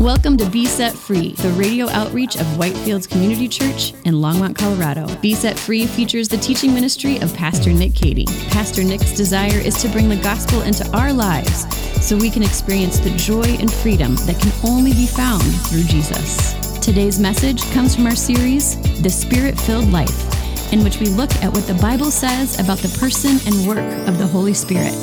Welcome to Be Set Free, the radio outreach of Whitefields Community Church in Longmont, Colorado. Be Set Free features the teaching ministry of Pastor Nick Cady. Pastor Nick's desire is to bring the gospel into our lives so we can experience the joy and freedom that can only be found through Jesus. Today's message comes from our series, The Spirit Filled Life, in which we look at what the Bible says about the person and work of the Holy Spirit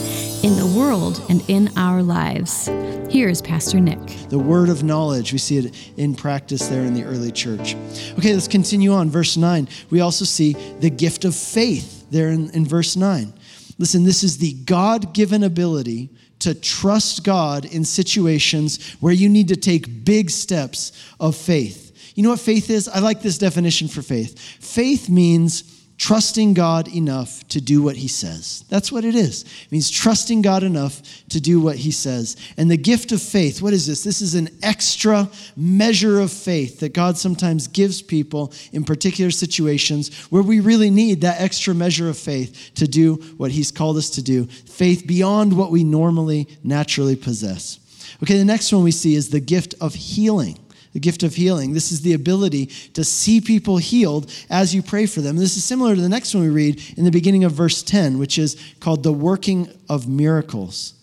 in the world and in our lives. Here's Pastor Nick. The word of knowledge, we see it in practice there in the early church. Okay, let's continue on. Verse 9, we also see the gift of faith there in, in verse 9. Listen, this is the God given ability to trust God in situations where you need to take big steps of faith. You know what faith is? I like this definition for faith. Faith means trusting God enough to do what he says. That's what it is. It means trusting God enough to do what he says. And the gift of faith, what is this? This is an extra measure of faith that God sometimes gives people in particular situations where we really need that extra measure of faith to do what he's called us to do. Faith beyond what we normally naturally possess. Okay, the next one we see is the gift of healing the gift of healing. This is the ability to see people healed as you pray for them. This is similar to the next one we read in the beginning of verse 10, which is called the working of miracles.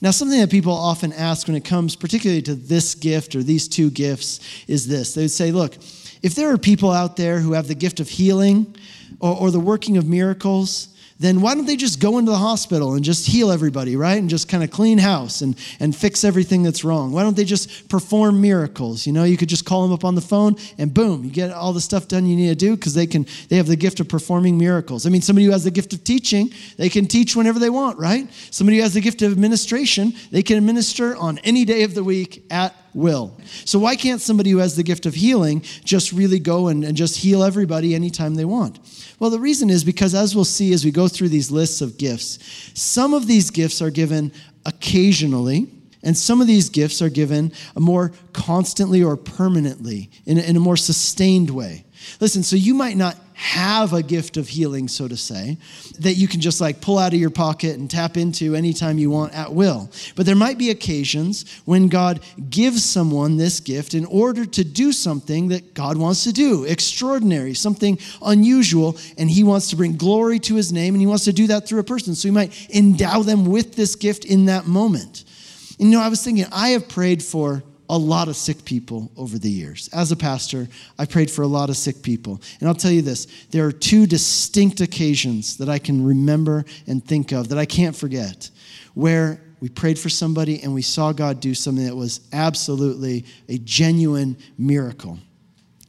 Now, something that people often ask when it comes particularly to this gift or these two gifts is this. They would say, look, if there are people out there who have the gift of healing or, or the working of miracles, then why don't they just go into the hospital and just heal everybody, right? And just kind of clean house and, and fix everything that's wrong? Why don't they just perform miracles? You know, you could just call them up on the phone and boom, you get all the stuff done you need to do because they can they have the gift of performing miracles. I mean, somebody who has the gift of teaching, they can teach whenever they want, right? Somebody who has the gift of administration, they can administer on any day of the week at will. So why can't somebody who has the gift of healing just really go and, and just heal everybody anytime they want? Well, the reason is because, as we'll see as we go through these lists of gifts, some of these gifts are given occasionally, and some of these gifts are given more constantly or permanently in in a more sustained way. Listen, so you might not have a gift of healing, so to say, that you can just like pull out of your pocket and tap into anytime you want at will. But there might be occasions when God gives someone this gift in order to do something that God wants to do, extraordinary, something unusual, and He wants to bring glory to His name, and He wants to do that through a person. So He might endow them with this gift in that moment. And, you know, I was thinking, I have prayed for a lot of sick people over the years. As a pastor, I prayed for a lot of sick people. And I'll tell you this there are two distinct occasions that I can remember and think of that I can't forget where we prayed for somebody and we saw God do something that was absolutely a genuine miracle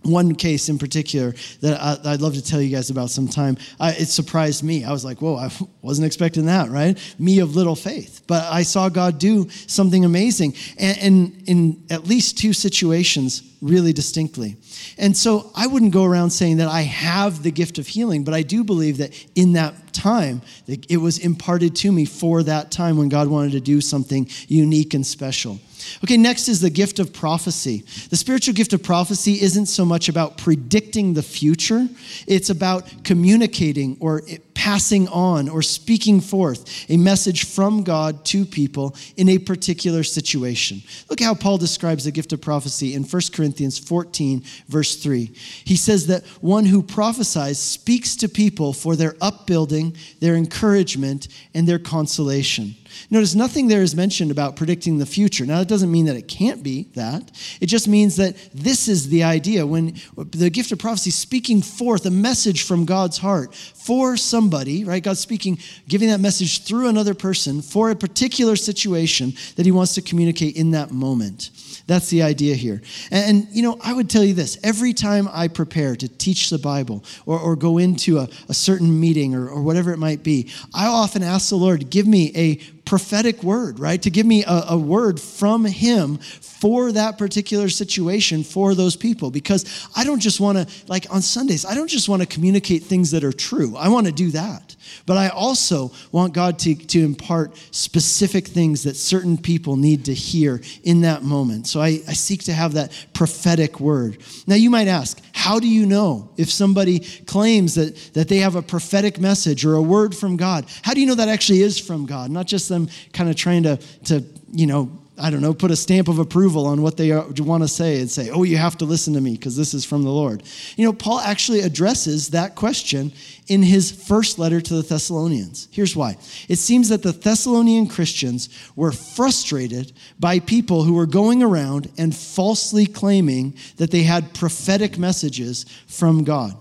one case in particular that I, would love to tell you guys about sometime. I, it surprised me. I was like, whoa, I wasn't expecting that, right? Me of little faith. But I saw God do something amazing. And, and in at least two situations, really distinctly. And so I wouldn't go around saying that I have the gift of healing, but I do believe that in that time, it was imparted to me for that time when God wanted to do something unique and special. Okay, next is the gift of prophecy. The spiritual gift of prophecy isn't so much about predicting the future, it's about communicating or passing on or speaking forth a message from God to people in a particular situation. Look how Paul describes the gift of prophecy in 1 Corinthians 14, verse 3. He says that one who prophesies speaks to people for their upbuilding, their encouragement, and their consolation. Notice nothing there is mentioned about predicting the future. Now, that doesn't mean that it can't be that. It just means that this is the idea when the gift of prophecy speaking forth a message from God's heart for somebody, right? God's speaking, giving that message through another person for a particular situation that he wants to communicate in that moment. That's the idea here. And, and, you know, I would tell you this every time I prepare to teach the Bible or, or go into a, a certain meeting or, or whatever it might be, I often ask the Lord, give me a prophetic word, right? To give me a, a, word from Him for that particular situation for those people. Because I don't just want to, like on Sundays, I don't just want to communicate things that are true. I want to do that. But I also want God to, to impart specific things that certain people need to hear in that moment. So I, I seek to have that prophetic word. Now, you might ask, how do you know if somebody claims that, that they have a prophetic message or a word from God? How do you know that actually is from God? Not just them kind of trying to, to you know, I don't know, put a stamp of approval on what they want to say and say, oh, you have to listen to me because this is from the Lord. You know, Paul actually addresses that question in his first letter to the Thessalonians. Here's why it seems that the Thessalonian Christians were frustrated by people who were going around and falsely claiming that they had prophetic messages from God.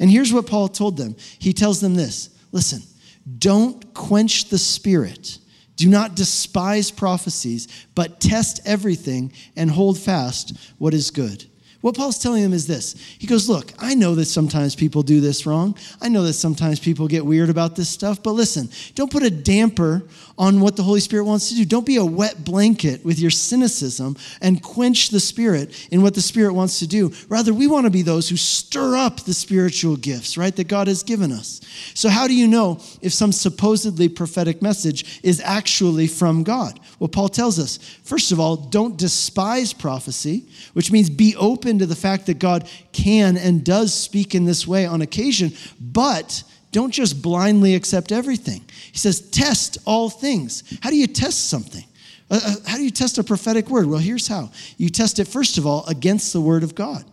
And here's what Paul told them he tells them this listen, don't quench the spirit do not despise prophecies, but test everything and hold fast what is good. What Paul's telling them is this He goes, Look, I know that sometimes people do this wrong. I know that sometimes people get weird about this stuff, but listen, don't put a damper on what the Holy Spirit wants to do. Don't be a wet blanket with your cynicism and quench the Spirit in what the Spirit wants to do. Rather, we want to be those who stir up the spiritual gifts, right, that God has given us. So, how do you know if some supposedly prophetic message is actually from God? Well, Paul tells us, first of all, don't despise prophecy, which means be open to the fact that God can and does speak in this way on occasion, but don't just blindly accept everything. He says, test all things. How do you test something? Uh, uh, how do you test a prophetic word? Well, here's how you test it, first of all, against the word of God.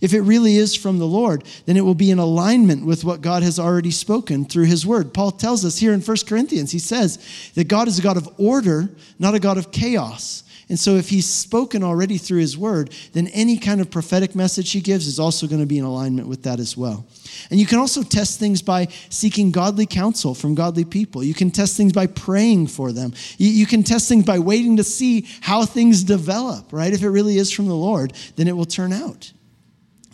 If it really is from the Lord, then it will be in alignment with what God has already spoken through his word. Paul tells us here in 1 Corinthians, he says that God is a God of order, not a God of chaos. And so, if he's spoken already through his word, then any kind of prophetic message he gives is also going to be in alignment with that as well. And you can also test things by seeking godly counsel from godly people. You can test things by praying for them. You, you can test things by waiting to see how things develop, right? If it really is from the Lord, then it will turn out.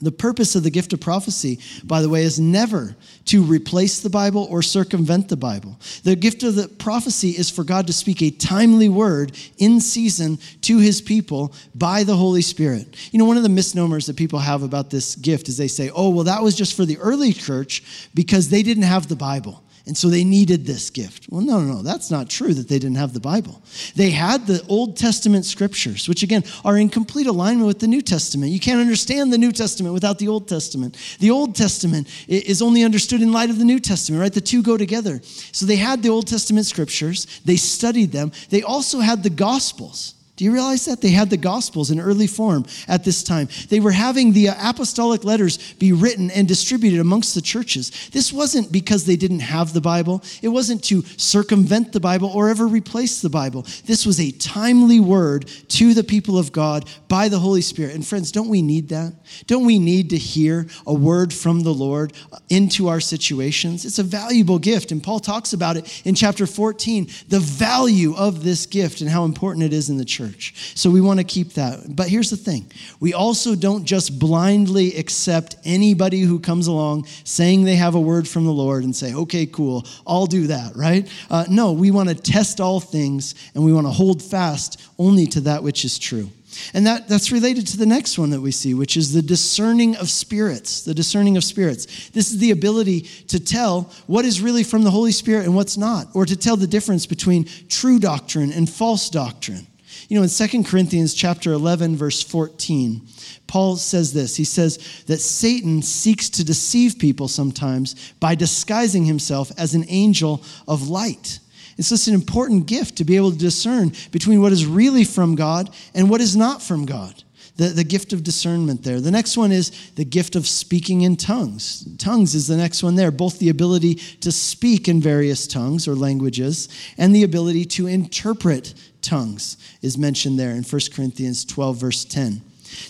The purpose of the gift of prophecy, by the way, is never to replace the Bible or circumvent the Bible. The gift of the prophecy is for God to speak a timely word in season to his people by the Holy Spirit. You know, one of the misnomers that people have about this gift is they say, oh, well, that was just for the early church because they didn't have the Bible. And so they needed this gift. Well, no, no, no, that's not true that they didn't have the Bible. They had the Old Testament scriptures, which again are in complete alignment with the New Testament. You can't understand the New Testament without the Old Testament. The Old Testament is only understood in light of the New Testament, right? The two go together. So they had the Old Testament scriptures, they studied them, they also had the Gospels. Do you realize that? They had the Gospels in early form at this time. They were having the uh, apostolic letters be written and distributed amongst the churches. This wasn't because they didn't have the Bible, it wasn't to circumvent the Bible or ever replace the Bible. This was a timely word to the people of God by the Holy Spirit. And friends, don't we need that? Don't we need to hear a word from the Lord uh, into our situations? It's a valuable gift. And Paul talks about it in chapter 14 the value of this gift and how important it is in the church church. So we want to keep that. But here's the thing we also don't just blindly accept anybody who comes along saying they have a word from the Lord and say, okay, cool, I'll do that, right? Uh, no, we want to test all things and we want to hold fast only to that which is true. And that, that's related to the next one that we see, which is the discerning of spirits. The discerning of spirits. This is the ability to tell what is really from the Holy Spirit and what's not, or to tell the difference between true doctrine and false doctrine. You know, in 2 Corinthians chapter 11 verse 14, Paul says this. He says that Satan seeks to deceive people sometimes by disguising himself as an angel of light. It's just an important gift to be able to discern between what is really from God and what is not from God. The, the gift of discernment there. The next one is the gift of speaking in tongues. Tongues is the next one there, both the ability to speak in various tongues or languages and the ability to interpret tongues is mentioned there in 1 Corinthians 12, verse 10.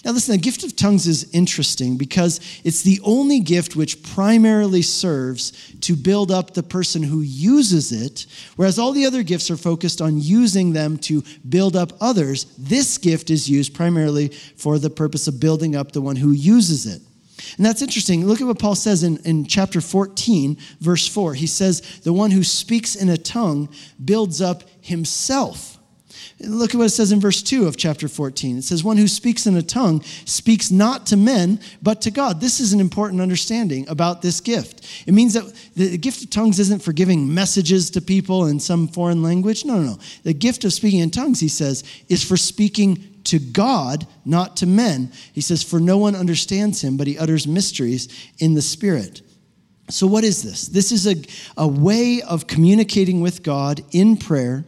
Now, listen, the gift of tongues is interesting because it's the only gift which primarily serves to build up the person who uses it, whereas all the other gifts are focused on using them to build up others. This gift is used primarily for the purpose of building up the one who uses it. And that's interesting. Look at what Paul says in, in chapter 14, verse 4. He says, The one who speaks in a tongue builds up himself. Look at what it says in verse 2 of chapter 14. It says, One who speaks in a tongue speaks not to men, but to God. This is an important understanding about this gift. It means that the gift of tongues isn't for giving messages to people in some foreign language. No, no, no. The gift of speaking in tongues, he says, is for speaking to God, not to men. He says, For no one understands him, but he utters mysteries in the Spirit. So, what is this? This is a, a way of communicating with God in prayer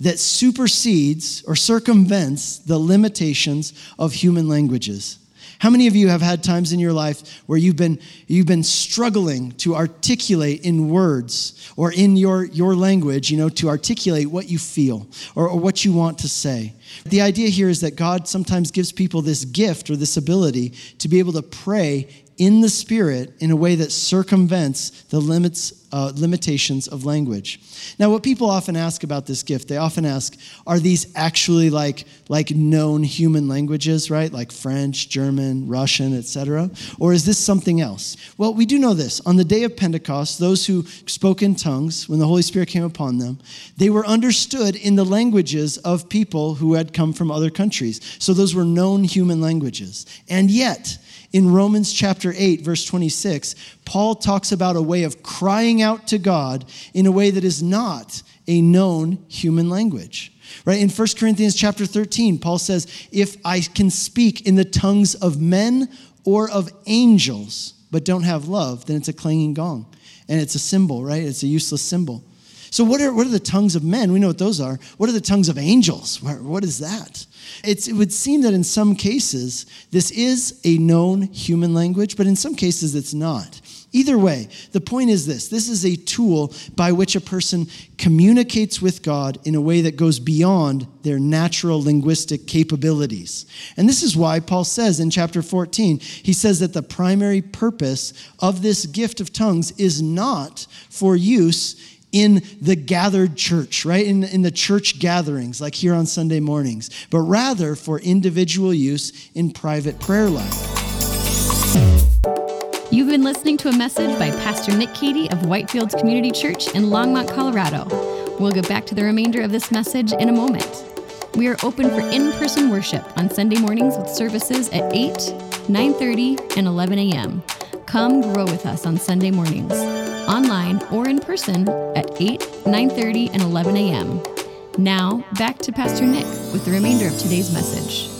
that supersedes or circumvents the limitations of human languages. How many of you have had times in your life where you've been, you've been struggling to articulate in words or in your, your language, you know, to articulate what you feel or, or what you want to say? The idea here is that God sometimes gives people this gift or this ability to be able to pray in the Spirit in a way that circumvents the limits, uh, limitations of language. Now, what people often ask about this gift, they often ask, are these actually like, like known human languages, right? Like French, German, Russian, etc. Or is this something else? Well, we do know this. On the day of Pentecost, those who spoke in tongues, when the Holy Spirit came upon them, they were understood in the languages of people who had come from other countries. So those were known human languages. And yet, in Romans chapter 8, verse 26, Paul talks about a way of crying out to God in a way that is not a known human language. Right? In 1 Corinthians chapter 13, Paul says, If I can speak in the tongues of men or of angels, but don't have love, then it's a clanging gong. And it's a cymbal, right? It's a useless cymbal. So, what are, what are the tongues of men? We know what those are. What are the tongues of angels? What is that? It's, it would seem that in some cases, this is a known human language, but in some cases, it's not. Either way, the point is this this is a tool by which a person communicates with God in a way that goes beyond their natural linguistic capabilities. And this is why Paul says in chapter 14, he says that the primary purpose of this gift of tongues is not for use in the gathered church, right? In, in the church gatherings, like here on Sunday mornings, but rather for individual use in private prayer life. You've been listening to a message by Pastor Nick Cady of Whitefields Community Church in Longmont, Colorado. We'll get back to the remainder of this message in a moment. We are open for in-person worship on Sunday mornings with services at 8, 9:30, and 11 a.m. Come grow with us on Sunday mornings online or in person at 8, 9:30, and 11 a.m. Now, back to Pastor Nick with the remainder of today's message.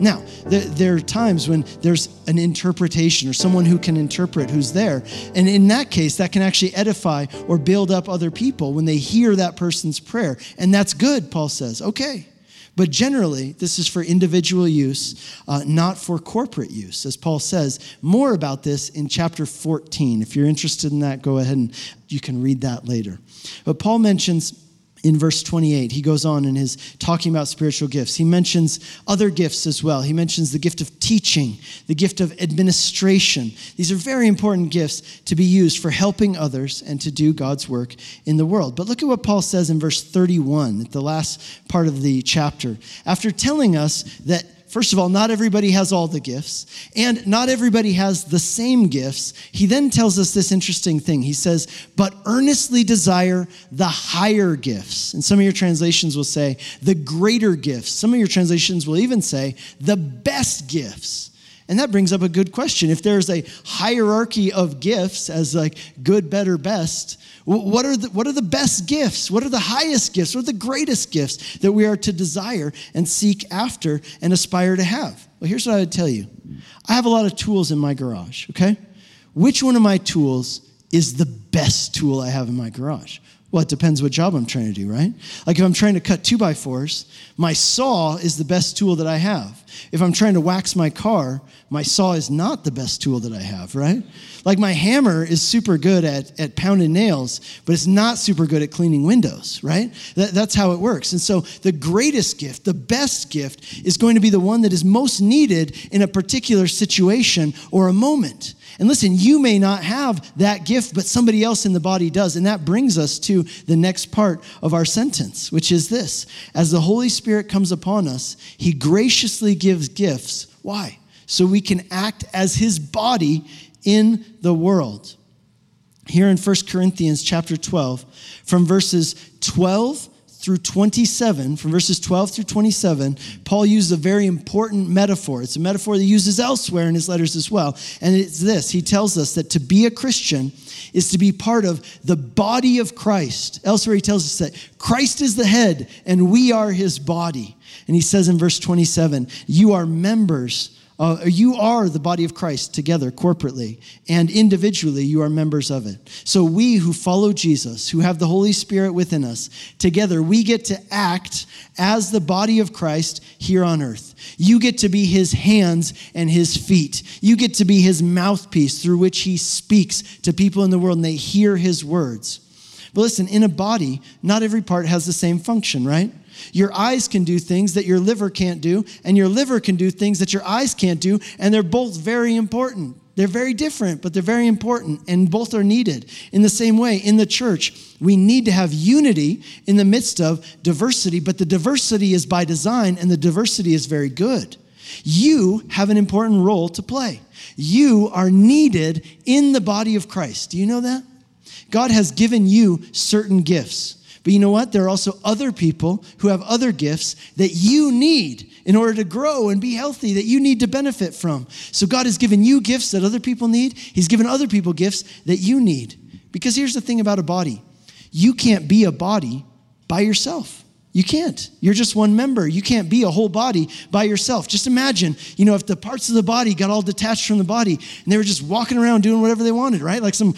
Now, there, there, are times when there's an interpretation or someone who can interpret who's there. And in that case, that can actually edify or build up other people when they hear that person's prayer. And that's good, Paul says. Okay. But generally, this is for individual use, uh, not for corporate use, as Paul says. More about this in chapter 14. If you're interested in that, go ahead and you can read that later. But Paul mentions in verse 28. He goes on in his talking about spiritual gifts. He mentions other gifts as well. He mentions the gift of teaching, the gift of administration. These are very important gifts to be used for helping others and to do God's work in the world. But look at what Paul says in verse 31, at the last part of the chapter. After telling us that First of all, not everybody has all the gifts, and not everybody has the same gifts. He then tells us this interesting thing. He says, But earnestly desire the higher gifts. And some of your translations will say, the greater gifts. Some of your translations will even say, the best gifts. And that brings up a good question. If there's a hierarchy of gifts as like good, better, best, what are, the, what are the best gifts? What are the highest gifts? What are the greatest gifts that we are to desire and seek after and aspire to have? Well, here's what I would tell you I have a lot of tools in my garage, okay? Which one of my tools is the best tool I have in my garage? Well, it depends what job I'm trying to do, right? Like if I'm trying to cut two by fours, my saw is the best tool that I have. If I'm trying to wax my car, my saw is not the best tool that I have, right? Like my hammer is super good at, at pounding nails, but it's not super good at cleaning windows, right? That, that's how it works. And so the greatest gift, the best gift, is going to be the one that is most needed in a particular situation or a moment. And listen, you may not have that gift, but somebody else in the body does. And that brings us to the next part of our sentence, which is this As the Holy Spirit comes upon us, he graciously gives gifts. Why? So we can act as his body in the world. Here in 1 Corinthians chapter 12, from verses 12 through 27, from verses 12 through 27, Paul uses a very important metaphor. It's a metaphor that he uses elsewhere in his letters as well. And it's this He tells us that to be a Christian is to be part of the body of Christ. Elsewhere, he tells us that Christ is the head and we are his body. And he says in verse 27, You are members Uh, you are the body of Christ together corporately, and individually you are members of it. So we who follow Jesus, who have the Holy Spirit within us, together we get to act as the body of Christ here on earth. You get to be his hands and his feet. You get to be his mouthpiece through which he speaks to people in the world and they hear his words. But listen, in a body, not every part has the same function, right? Your eyes can do things that your liver can't do, and your liver can do things that your eyes can't do, and they're both very important. They're very different, but they're very important, and both are needed. In the same way, in the church, we need to have unity in the midst of diversity, but the diversity is by design, and the diversity is very good. You have an important role to play. You are needed in the body of Christ. Do you know that? God has given you certain gifts. But you know what? There are also other people who have other gifts that you need in order to grow and be healthy, that you need to benefit from. So God has given you gifts that other people need. He's given other people gifts that you need. Because here's the thing about a body you can't be a body by yourself. You can't. You're just one member. You can't be a whole body by yourself. Just imagine, you know, if the parts of the body got all detached from the body and they were just walking around doing whatever they wanted, right? Like some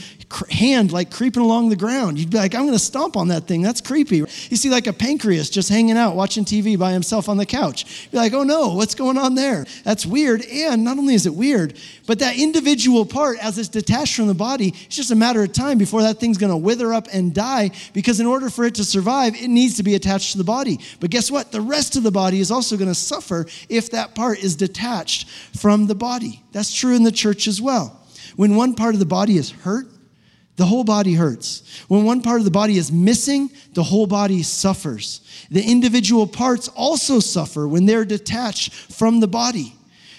hand like creeping along the ground. You'd be like, I'm going to stomp on that thing. That's creepy. You see like a pancreas just hanging out watching TV by himself on the couch. You're like, oh no, what's going on there? That's weird. And not only is it weird, but that individual part, as it's detached from the body, it's just a matter of time before that thing's going to wither up and die because in order for it to survive, it needs to be attached to the body. But guess what? The rest of the body is also going to suffer if that part is detached from the body. That's true in the church as well. When one part of the body is hurt, the whole body hurts. When one part of the body is missing, the whole body suffers. The individual parts also suffer when they're detached from the body.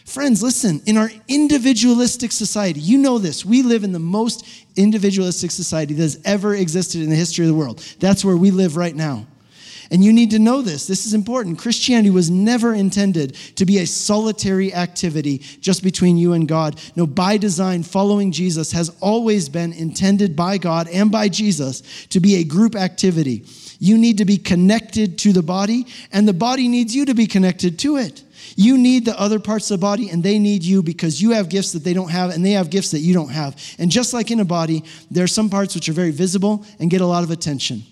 Friends, listen, in our individualistic society, you know this, we live in the most individualistic society that has ever existed in the history of the world. That's where we live right now. And you need to know this. This is important. Christianity was never intended to be a solitary activity just between you and God. No, by design, following Jesus has always been intended by God and by Jesus to be a group activity. You need to be connected to the body, and the body needs you to be connected to it. You need the other parts of the body, and they need you because you have gifts that they don't have, and they have gifts that you don't have. And just like in a body, there are some parts which are very visible and get a lot of attention.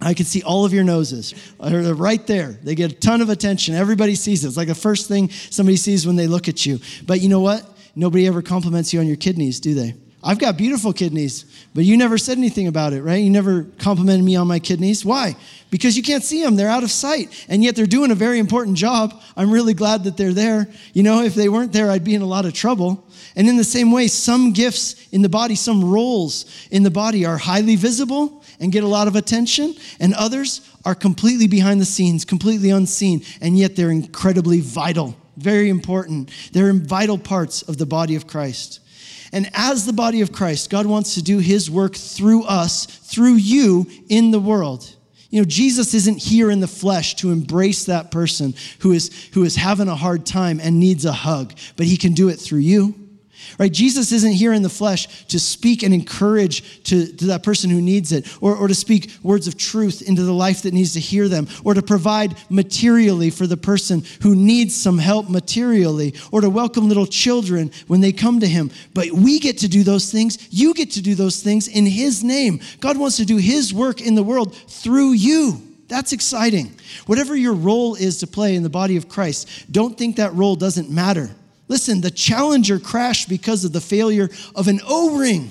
I can see all of your noses. They're right there. They get a ton of attention. Everybody sees it. It's like the first thing somebody sees when they look at you. But you know what? Nobody ever compliments you on your kidneys, do they? I've got beautiful kidneys, but you never said anything about it, right? You never complimented me on my kidneys. Why? Because you can't see them. They're out of sight. And yet they're doing a very important job. I'm really glad that they're there. You know, if they weren't there, I'd be in a lot of trouble. And in the same way, some gifts in the body, some roles in the body are highly visible and get a lot of attention, and others are completely behind the scenes, completely unseen, and yet they're incredibly vital, very important. They're vital parts of the body of Christ. And as the body of Christ, God wants to do his work through us, through you in the world. You know, Jesus isn't here in the flesh to embrace that person who is, who is having a hard time and needs a hug, but he can do it through you. Right? Jesus isn't here in the flesh to speak and encourage to, to that person who needs it, or, or to speak words of truth into the life that needs to hear them, or to provide materially for the person who needs some help materially, or to welcome little children when they come to him. But we get to do those things. You get to do those things in his name. God wants to do his work in the world through you. That's exciting. Whatever your role is to play in the body of Christ, don't think that role doesn't matter. Listen, the Challenger crashed because of the failure of an O ring.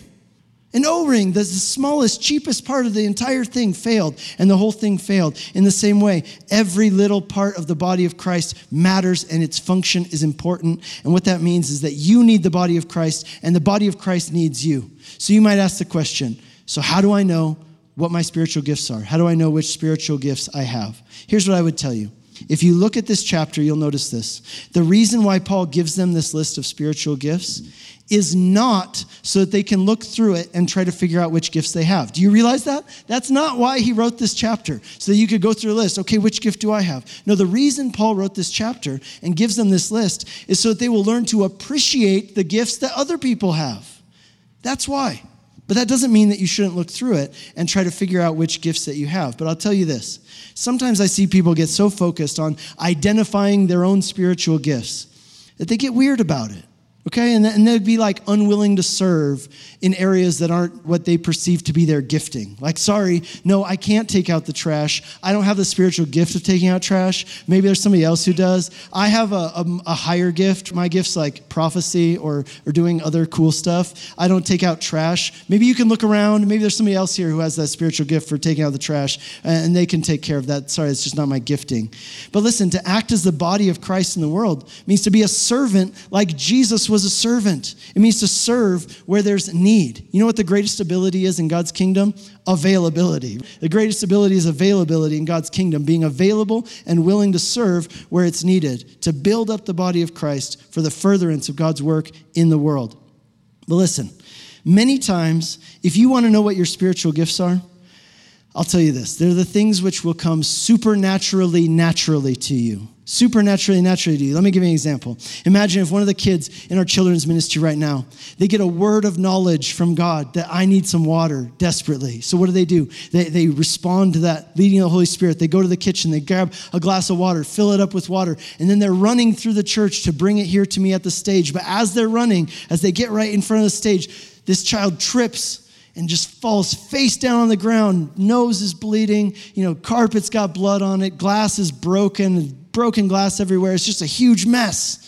An O ring, the smallest, cheapest part of the entire thing, failed, and the whole thing failed. In the same way, every little part of the body of Christ matters and its function is important. And what that means is that you need the body of Christ, and the body of Christ needs you. So you might ask the question so, how do I know what my spiritual gifts are? How do I know which spiritual gifts I have? Here's what I would tell you if you look at this chapter, you'll notice this. The reason why Paul gives them this list of spiritual gifts is not so that they can look through it and try to figure out which gifts they have. Do you realize that? That's not why he wrote this chapter, so that you could go through a list. Okay, which gift do I have? No, the reason Paul wrote this chapter and gives them this list is so that they will learn to appreciate the gifts that other people have. That's why. But that doesn't mean that you shouldn't look through it and try to figure out which gifts that you have. But I'll tell you this sometimes I see people get so focused on identifying their own spiritual gifts that they get weird about it okay? And, and they'd be like unwilling to serve in areas that aren't what they perceive to be their gifting. Like, sorry, no, I can't take out the trash. I don't have the spiritual gift of taking out trash. Maybe there's somebody else who does. I have a, a, a higher gift. My gift's like prophecy or, or doing other cool stuff. I don't take out trash. Maybe you can look around. Maybe there's somebody else here who has that spiritual gift for taking out the trash and they can take care of that. Sorry, it's just not my gifting. But listen, to act as the body of Christ in the world means to be a servant like Jesus was was a servant. It means to serve where there's need. You know what the greatest ability is in God's kingdom? Availability. The greatest ability is availability in God's kingdom, being available and willing to serve where it's needed, to build up the body of Christ for the furtherance of God's work in the world. But listen, many times, if you want to know what your spiritual gifts are, I'll tell you this they're the things which will come supernaturally, naturally to you supernaturally naturally you. Let me give you an example. Imagine if one of the kids in our children's ministry right now, they get a word of knowledge from God that I need some water desperately. So what do they do? They, they respond to that leading of the Holy Spirit. They go to the kitchen, they grab a glass of water, fill it up with water, and then they're running through the church to bring it here to me at the stage. But as they're running, as they get right in front of the stage, this child trips and just falls face down on the ground. Nose is bleeding, you know, carpet's got blood on it, glass is broken, broken glass everywhere. It's just a huge mess.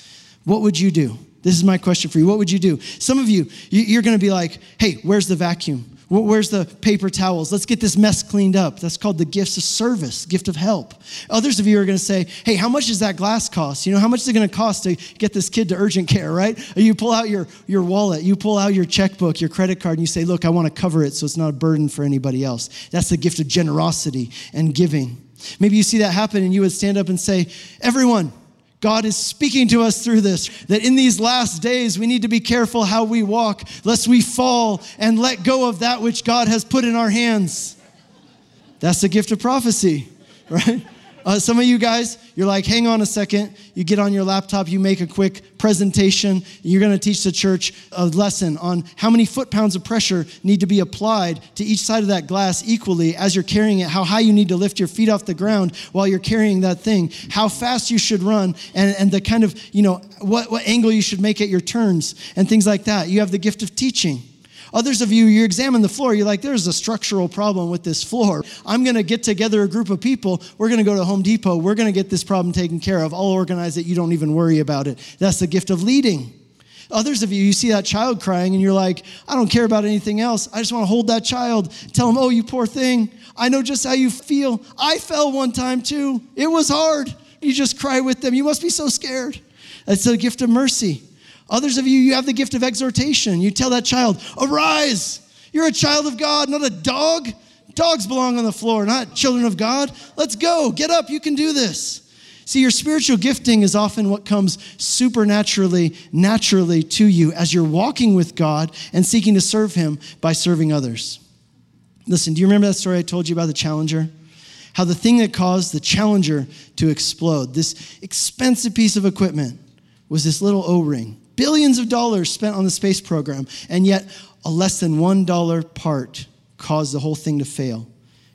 What would you do? This is my question for you. What would you do? Some of you, you're going to be like, hey, where's the vacuum? Where's the paper towels? Let's get this mess cleaned up. That's called the gifts of service, gift of help. Others of you are going to say, hey, how much does that glass cost? You know, how much is it going to cost to get this kid to urgent care, right? Or you pull out your, your wallet, you pull out your checkbook, your credit card, and you say, look, I want to cover it so it's not a burden for anybody else. That's the gift of generosity and giving. Maybe you see that happen and you would stand up and say, Everyone, God is speaking to us through this, that in these last days we need to be careful how we walk, lest we fall and let go of that which God has put in our hands. That's the gift of prophecy, right? Uh, some of you guys, you're like, hang on a second. You get on your laptop, you make a quick presentation. You're going to teach the church a lesson on how many foot pounds of pressure need to be applied to each side of that glass equally as you're carrying it, how high you need to lift your feet off the ground while you're carrying that thing, how fast you should run, and, and the kind of, you know, what, what angle you should make at your turns, and things like that. You have the gift of teaching. Others of you, you examine the floor, you're like, there's a structural problem with this floor. I'm going to get together a group of people. We're going to go to Home Depot. We're going to get this problem taken care of. I'll organize it. You don't even worry about it. That's the gift of leading. Others of you, you see that child crying and you're like, I don't care about anything else. I just want to hold that child. Tell them, oh, you poor thing. I know just how you feel. I fell one time too. It was hard. You just cry with them. You must be so scared. That's the gift of mercy. Others of you, you have the gift of exhortation. You tell that child, arise. You're a child of God, not a dog. Dogs belong on the floor, not children of God. Let's go. Get up. You can do this. See, your spiritual gifting is often what comes supernaturally, naturally to you as you're walking with God and seeking to serve Him by serving others. Listen, do you remember that story I told you about the Challenger? How the thing that caused the Challenger to explode, this expensive piece of equipment, was this little O ring billions of dollars spent on the space program, and yet a less than $1 part caused the whole thing to fail.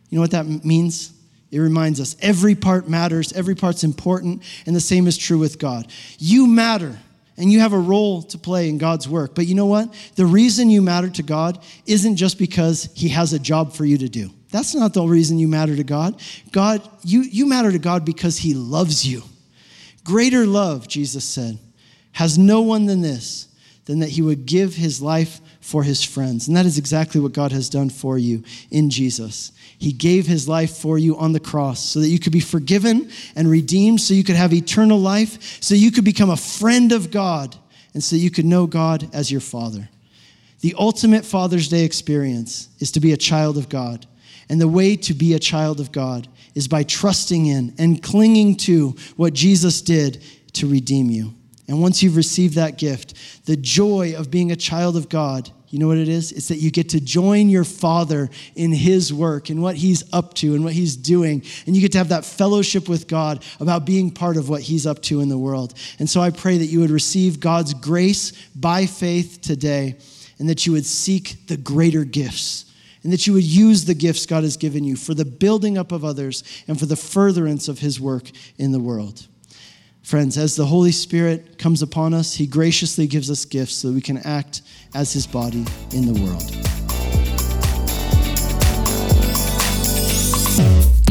You know what that means? It reminds us every part matters, every part's important, and the same is true with God. You matter, and you have a role to play in God's work. But you know what? The reason you matter to God isn't just because He has a job for you to do. That's not the reason you matter to God. God, you, you matter to God because He loves you. Greater love, Jesus said, has no one than this, than that he would give his life for his friends. And that is exactly what God has done for you in Jesus. He gave his life for you on the cross so that you could be forgiven and redeemed, so you could have eternal life, so you could become a friend of God, and so you could know God as your Father. The ultimate Father's Day experience is to be a child of God. And the way to be a child of God is by trusting in and clinging to what Jesus did to redeem you. And once you've received that gift, the joy of being a child of God, you know what it is? It's that you get to join your Father in His work and what He's up to and what He's doing. And you get to have that fellowship with God about being part of what He's up to in the world. And so I pray that you would receive God's grace by faith today and that you would seek the greater gifts and that you would use the gifts God has given you for the building up of others and for the furtherance of His work in the world. Friends, as the Holy Spirit comes upon us, He graciously gives us gifts so that we can act as His body in the world.